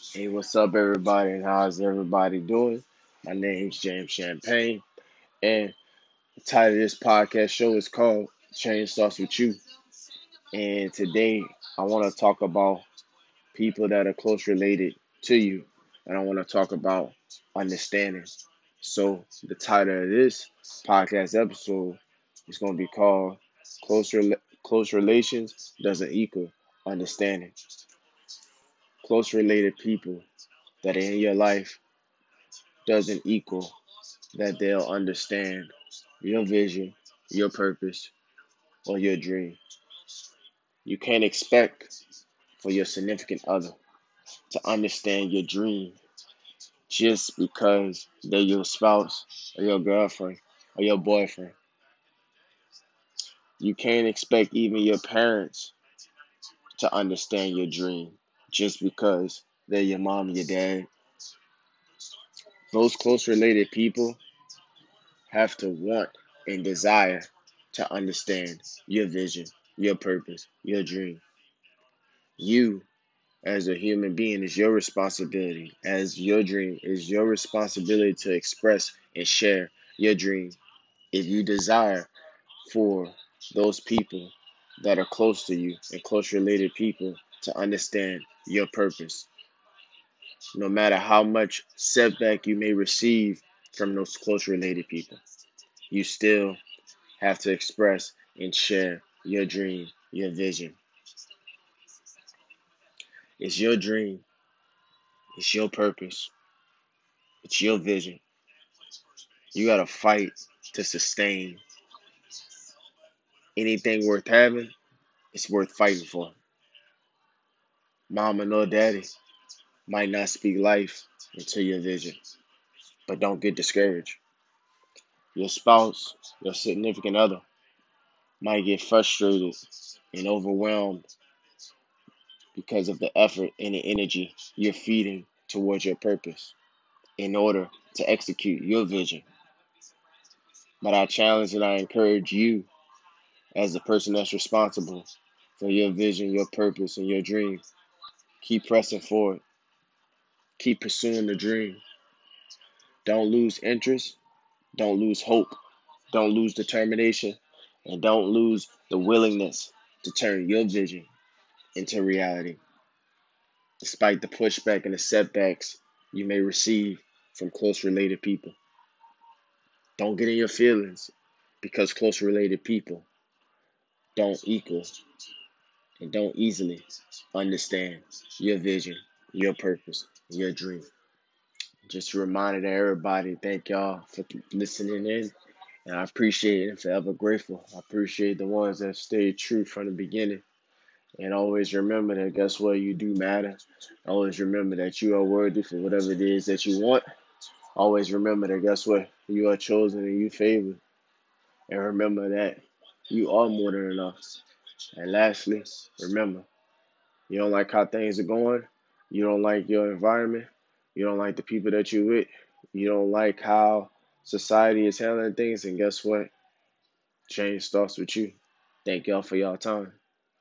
Hey, what's up, everybody, and how's everybody doing? My name's James Champagne, and the title of this podcast show is called Change Starts With You. And today, I want to talk about people that are close related to you, and I want to talk about understanding. So, the title of this podcast episode is going to be called Close, Rel- Close Relations Doesn't Equal Understanding. Close related people that are in your life doesn't equal that they'll understand your vision, your purpose, or your dream. You can't expect for your significant other to understand your dream just because they're your spouse or your girlfriend or your boyfriend. You can't expect even your parents to understand your dream just because they're your mom your dad. Those close related people have to want and desire to understand your vision, your purpose, your dream. You, as a human being, is your responsibility. As your dream is your responsibility to express and share your dream. If you desire for those people that are close to you and close related people to understand your purpose. No matter how much setback you may receive from those close related people, you still have to express and share your dream, your vision. It's your dream, it's your purpose, it's your vision. You got to fight to sustain anything worth having, it's worth fighting for. Mama nor daddy might not speak life into your vision, but don't get discouraged. Your spouse, your significant other, might get frustrated and overwhelmed because of the effort and the energy you're feeding towards your purpose in order to execute your vision. But I challenge and I encourage you, as the person that's responsible for your vision, your purpose, and your dream, keep pressing forward. Keep pursuing the dream. Don't lose interest. Don't lose hope. Don't lose determination. And don't lose the willingness to turn your vision into reality. Despite the pushback and the setbacks you may receive from close related people. Don't get in your feelings because close related people don't equal and don't easily understand your vision, your purpose, your dream. Just a reminder to everybody, thank y'all for listening in. And I appreciate it and forever grateful. I appreciate the ones that stayed true from the beginning. And always remember that guess what? You do matter. Always remember that you are worthy for whatever it is that you want. Always remember that guess what? You are chosen and you favored. And remember that you are more than enough. And lastly, remember, you don't like how things are going, you don't like your environment, you don't like the people that you're with, you don't like how society is handling things, and guess what? Change starts with you. Thank y'all for y'all time.